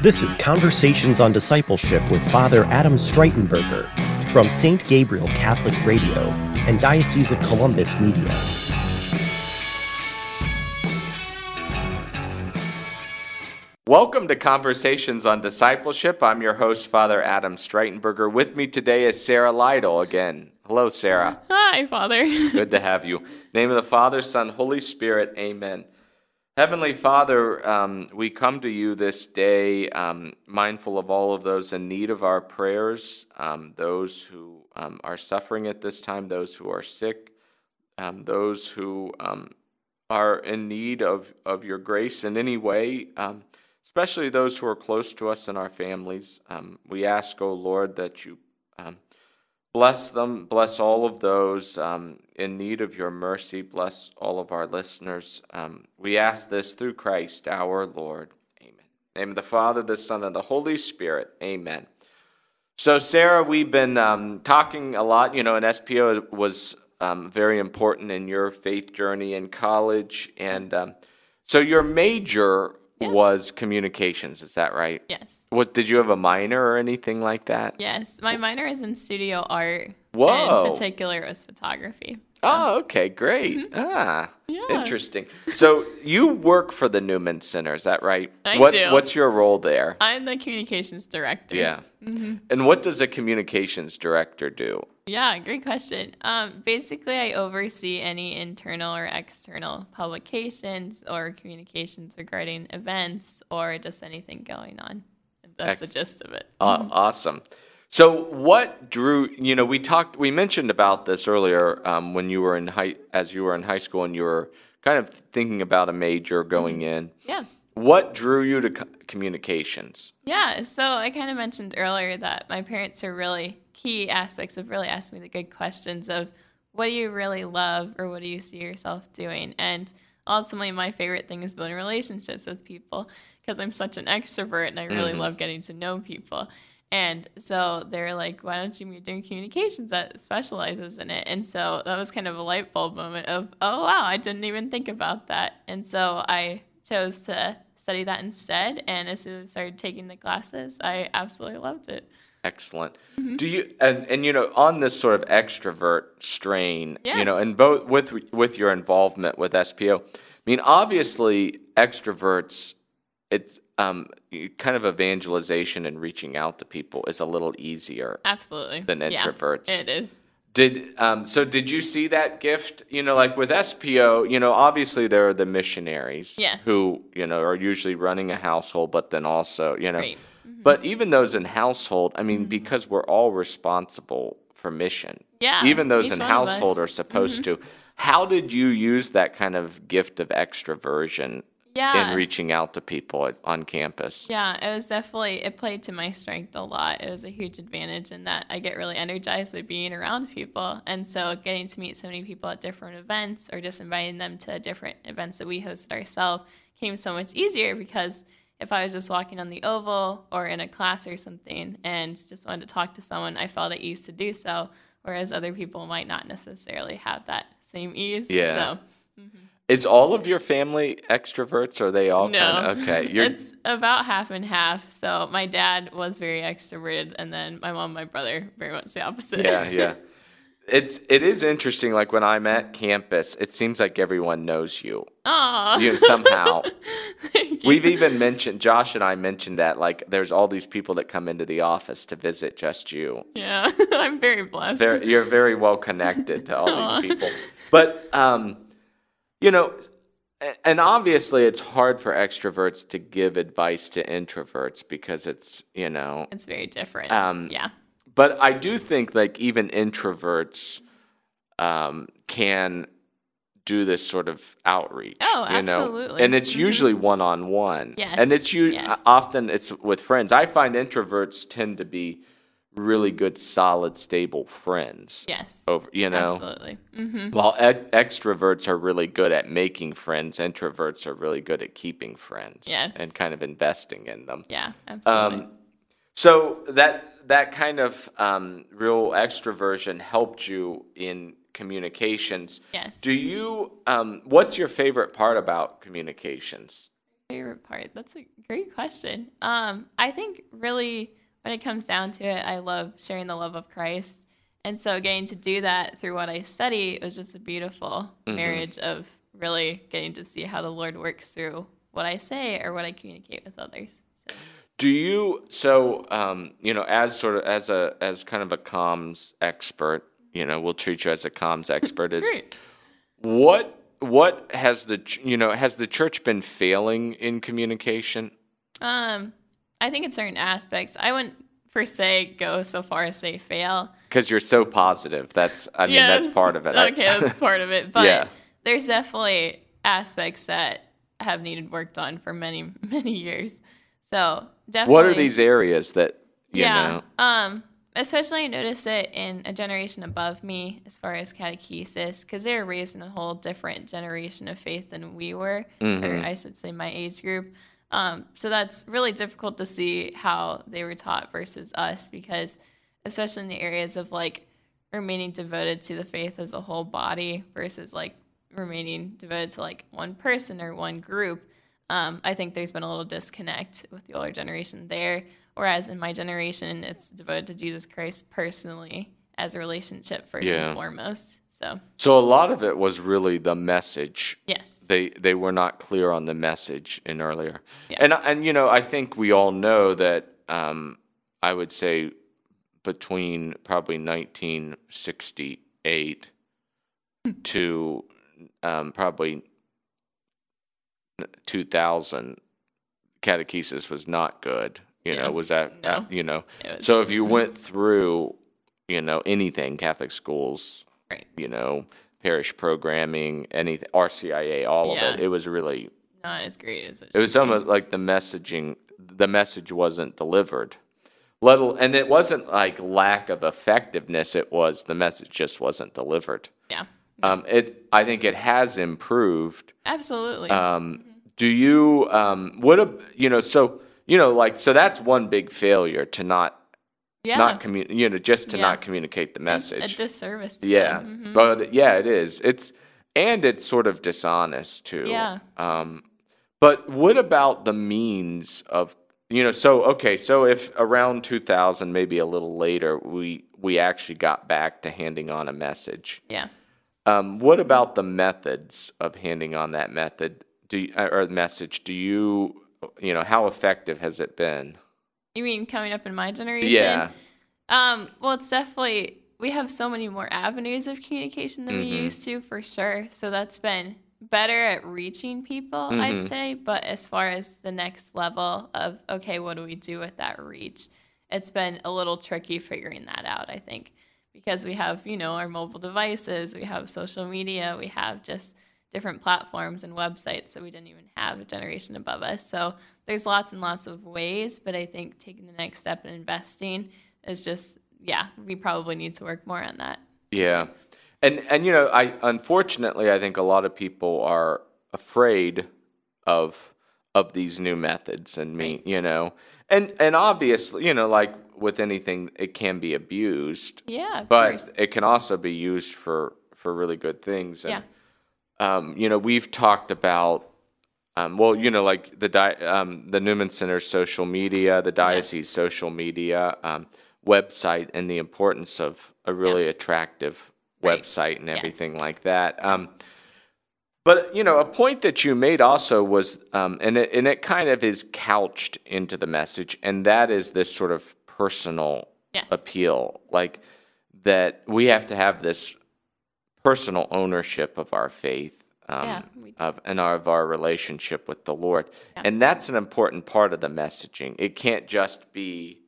This is Conversations on Discipleship with Father Adam Streitenberger from St. Gabriel Catholic Radio and Diocese of Columbus Media. Welcome to Conversations on Discipleship. I'm your host, Father Adam Streitenberger. With me today is Sarah Lytle again. Hello, Sarah. Hi, Father. Good to have you. Name of the Father, Son, Holy Spirit. Amen. Heavenly Father, um, we come to you this day um, mindful of all of those in need of our prayers, um, those who um, are suffering at this time, those who are sick, um, those who um, are in need of, of your grace in any way, especially those who are close to us and our families. we ask, O oh Lord, that you Bless them, bless all of those um, in need of your mercy, bless all of our listeners. Um, we ask this through Christ our Lord. Amen. name of the Father, the Son, and the Holy Spirit. Amen. So, Sarah, we've been um, talking a lot. You know, and SPO was um, very important in your faith journey in college. And um, so, your major yeah. was communications, is that right? Yes. What did you have a minor or anything like that? Yes, my minor is in studio art. Whoa! In particular, it was photography. Oh, okay, great. Mm-hmm. Ah, yeah. interesting. So you work for the Newman Center, is that right? I what, do. What's your role there? I'm the communications director. Yeah. Mm-hmm. And what does a communications director do? Yeah, great question. Um, basically, I oversee any internal or external publications or communications regarding events or just anything going on. That's Ex- the gist of it. Uh, awesome. So, what drew you know we talked we mentioned about this earlier um, when you were in high as you were in high school and you were kind of thinking about a major going mm-hmm. in. Yeah. What drew you to co- communications? Yeah, so I kind of mentioned earlier that my parents are really key aspects of really asking me the good questions of what do you really love or what do you see yourself doing and ultimately my favorite thing is building relationships with people because I'm such an extrovert and I really mm-hmm. love getting to know people. And so they're like, why don't you be doing communications that specializes in it? And so that was kind of a light bulb moment of, oh, wow, I didn't even think about that. And so I chose to study that instead. And as soon as I started taking the classes, I absolutely loved it. Excellent. Mm-hmm. Do you and and you know on this sort of extrovert strain, yeah. you know, and both with with your involvement with SPO, I mean, obviously extroverts it's um, kind of evangelization and reaching out to people is a little easier absolutely than introverts yeah, it is did um, so did you see that gift you know like with spo you know obviously there are the missionaries yes. who you know are usually running a household but then also you know mm-hmm. but even those in household i mean mm-hmm. because we're all responsible for mission yeah even those in household are supposed mm-hmm. to how did you use that kind of gift of extroversion yeah. in reaching out to people on campus. Yeah, it was definitely it played to my strength a lot. It was a huge advantage in that I get really energized by being around people, and so getting to meet so many people at different events or just inviting them to different events that we hosted ourselves came so much easier because if I was just walking on the oval or in a class or something and just wanted to talk to someone, I felt at ease to do so, whereas other people might not necessarily have that same ease. Yeah. So, mm-hmm. Is all of your family extroverts? Or are they all no. kind of okay? You're... It's about half and half. So my dad was very extroverted, and then my mom, my brother, very much the opposite. Yeah, yeah. It's it is interesting. Like when I'm at campus, it seems like everyone knows you. Aww. You know, somehow. We've even mentioned Josh and I mentioned that like there's all these people that come into the office to visit just you. Yeah, I'm very blessed. They're, you're very well connected to all Aww. these people. But um, you know, and obviously it's hard for extroverts to give advice to introverts because it's, you know, it's very different. Um, yeah. But I do think like even introverts um, can do this sort of outreach. Oh, you absolutely. Know? And it's mm-hmm. usually one on one. Yes. And it's you yes. often it's with friends. I find introverts tend to be really good, solid, stable friends. Yes. Over, you know. Absolutely. Mm-hmm. While e- extroverts are really good at making friends, introverts are really good at keeping friends. Yes. And kind of investing in them. Yeah, absolutely. Um, so that that kind of um, real extroversion helped you in communications. Yes. Do you? Um, what's your favorite part about communications? favorite part? That's a great question. Um, I think really when it comes down to it, I love sharing the love of Christ. And so getting to do that through what I study was just a beautiful Mm-hmm. marriage of really getting to see how the Lord works through what I say or what I communicate with others. So, Do you so um, you know as sort of as a as kind of a comms expert, you know, we'll treat you as a comms expert. Is great. what what has the you know has the church been failing in communication? Um, I think in certain aspects, I wouldn't per se go so far as say fail. Because you're so positive. That's I mean that's part of it. Okay, that's part of it. But Yeah. there's definitely aspects that have needed worked on for many, many years. So definitely. what are these areas that you yeah. know? Um, especially I notice it in a generation above me as far as catechesis, because they were raised in a whole different generation of faith than we were, Mm-hmm. or I should say my age group. Um, so that's really difficult to see how they were taught versus us, because especially in the areas of like remaining devoted to the faith as a whole body versus like remaining devoted to like one person or one group. Um, I think there's been a little disconnect with the older generation there. Whereas in my generation, it's devoted to Jesus Christ personally as a relationship first Yeah. and foremost. So, So a lot of it was really the message yes. they they were not clear on the message in earlier. Yeah. And and you know, I think we all know that um, I would say between probably 1968 to um, probably 2000 catechesis was not good. You Yeah. know, was that No. you know. So if you went through, you know, anything Catholic schools, Right. you know, parish programming, anything, RCIA, all Yeah. of it. It was really, Not as great as it was. it was be. almost like the messaging, the message wasn't delivered. Let al- and it wasn't like lack of effectiveness. It was the message just wasn't delivered. Yeah. Um, it, I think it has improved. Absolutely. Um, do you, um, what, a, you know, so, you know, like, so that's one big failure to not, yeah. not communicate, you know, just to Yeah. not communicate the It's message. A disservice to Yeah. Mhm. but yeah, it is. It's and it's sort of dishonest too. Yeah. Um, but what about the means of you know? So okay, so if around 2000, maybe a little later, we we actually got back to handing on a message. Yeah. Um, what about the methods of handing on that method? Do you, or message? Do you you know how effective has it been? You mean coming up in my generation? Yeah. Um, well, it's definitely we have so many more avenues of communication than we Mhm. used to, for sure. So that's been better at reaching people, Mhm. I'd say. But as far as the next level of okay, what do we do with that reach? It's been a little tricky figuring that out. I think because we have you know our mobile devices, we have social media, we have just different platforms and websites that we didn't even have a generation above us. So there's lots and lots of ways, but I think taking the next step and investing is just yeah, we probably need to work more on that. Yeah. And and you know, I unfortunately I think a lot of people are afraid of of these new methods and me, you know. And and obviously, you know, like with anything it can be abused, Yeah, of but course. it can also be used for for really good things and Yeah. Um, you know, we've talked about um, well, you know, like the di- um, the Newman Center's social media, the diocese social media um, website, and the importance of a really attractive Right. website and Yes. everything like that. Um, but you know, a point that you made also was, um, and it, and it kind of is couched into the message, and that is this sort of personal Yes. appeal, like that we have to have this personal ownership of our faith. Um, Yeah, of and our, of our relationship with the Lord, Yeah. and that's an important part of the messaging. It can't just be,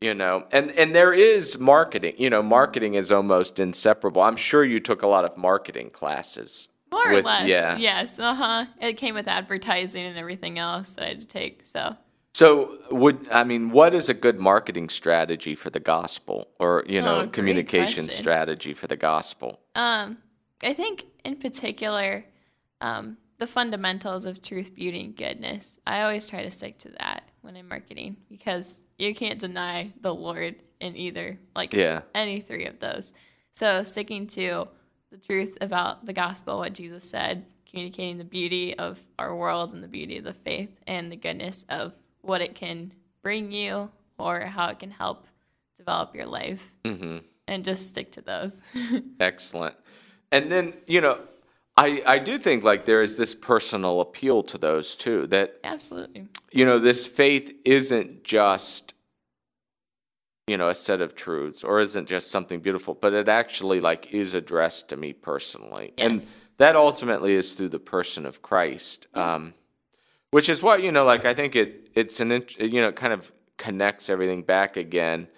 you know, and and there is marketing. You know, marketing is almost inseparable. I'm sure you took a lot of marketing classes. More with- or less. yeah. Yes. Uh huh. It came with advertising and everything else that I had to take. So So, would I mean, what is a good marketing strategy for the gospel, or you know, Oh, communication question. strategy for the gospel? Um, I think in particular, um, the fundamentals of truth, beauty, and goodness. I always try to stick to that when I'm marketing because you can't deny the Lord in either, like Yeah. any three of those. So sticking to the truth about the gospel, what Jesus said, communicating the beauty of our world and the beauty of the faith and the goodness of what it can bring you or how it can help develop your life. Mm-hmm. And just stick to those. Excellent. And then, you know, I, I do think like there is this personal appeal to those too that Absolutely. you know this faith isn't just you know a set of truths or isn't just something beautiful but it actually like is addressed to me personally and that ultimately is through the person of Christ um which is what you know like I think it it's an int- you know it kind of connects everything back again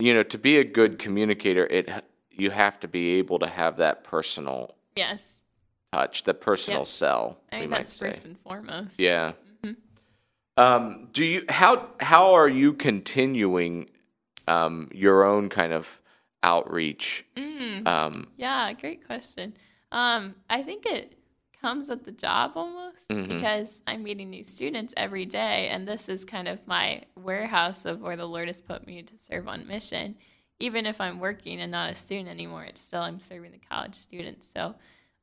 you know to be a good communicator it you have to be able to have that personal Yes. touch, the personal Yep. cell. I we think might that's say. first and foremost. Yeah. Mhm. Um, do you how how are you continuing um, your own kind of outreach? Mm. Um, Yeah, great question. Um, I think it comes with the job almost Mhm. because I'm meeting new students every day, and this is kind of my warehouse of where the Lord has put me to serve on mission. Even if I'm working and not a student anymore, it's still I'm serving the college students. So,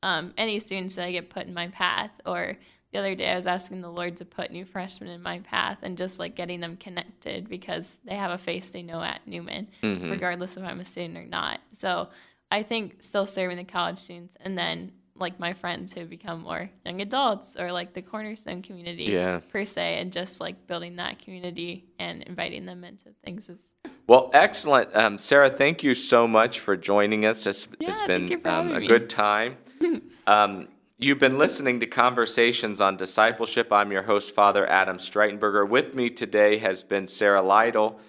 um, any students that I get put in my path, or the other day I was asking the Lord to put new freshmen in my path and just like getting them connected because they have a face they know at Newman mhm. regardless if I'm a student or not. So I think still serving the college students and then like my friends who become more young adults or like the cornerstone community Yeah. per se and just like building that community and inviting them into things is Well, excellent, um, Sarah. Thank you so much for joining us. It's, it's Yeah, thank been um, a me. good time. um, you've been listening to Conversations on Discipleship. I'm your host, Father Adam Streitenberger. With me today has been Sarah Lytle.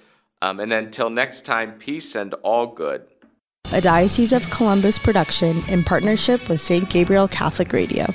Um, and until next time, peace and all good. A Diocese of Columbus production in partnership with St. Gabriel Catholic Radio.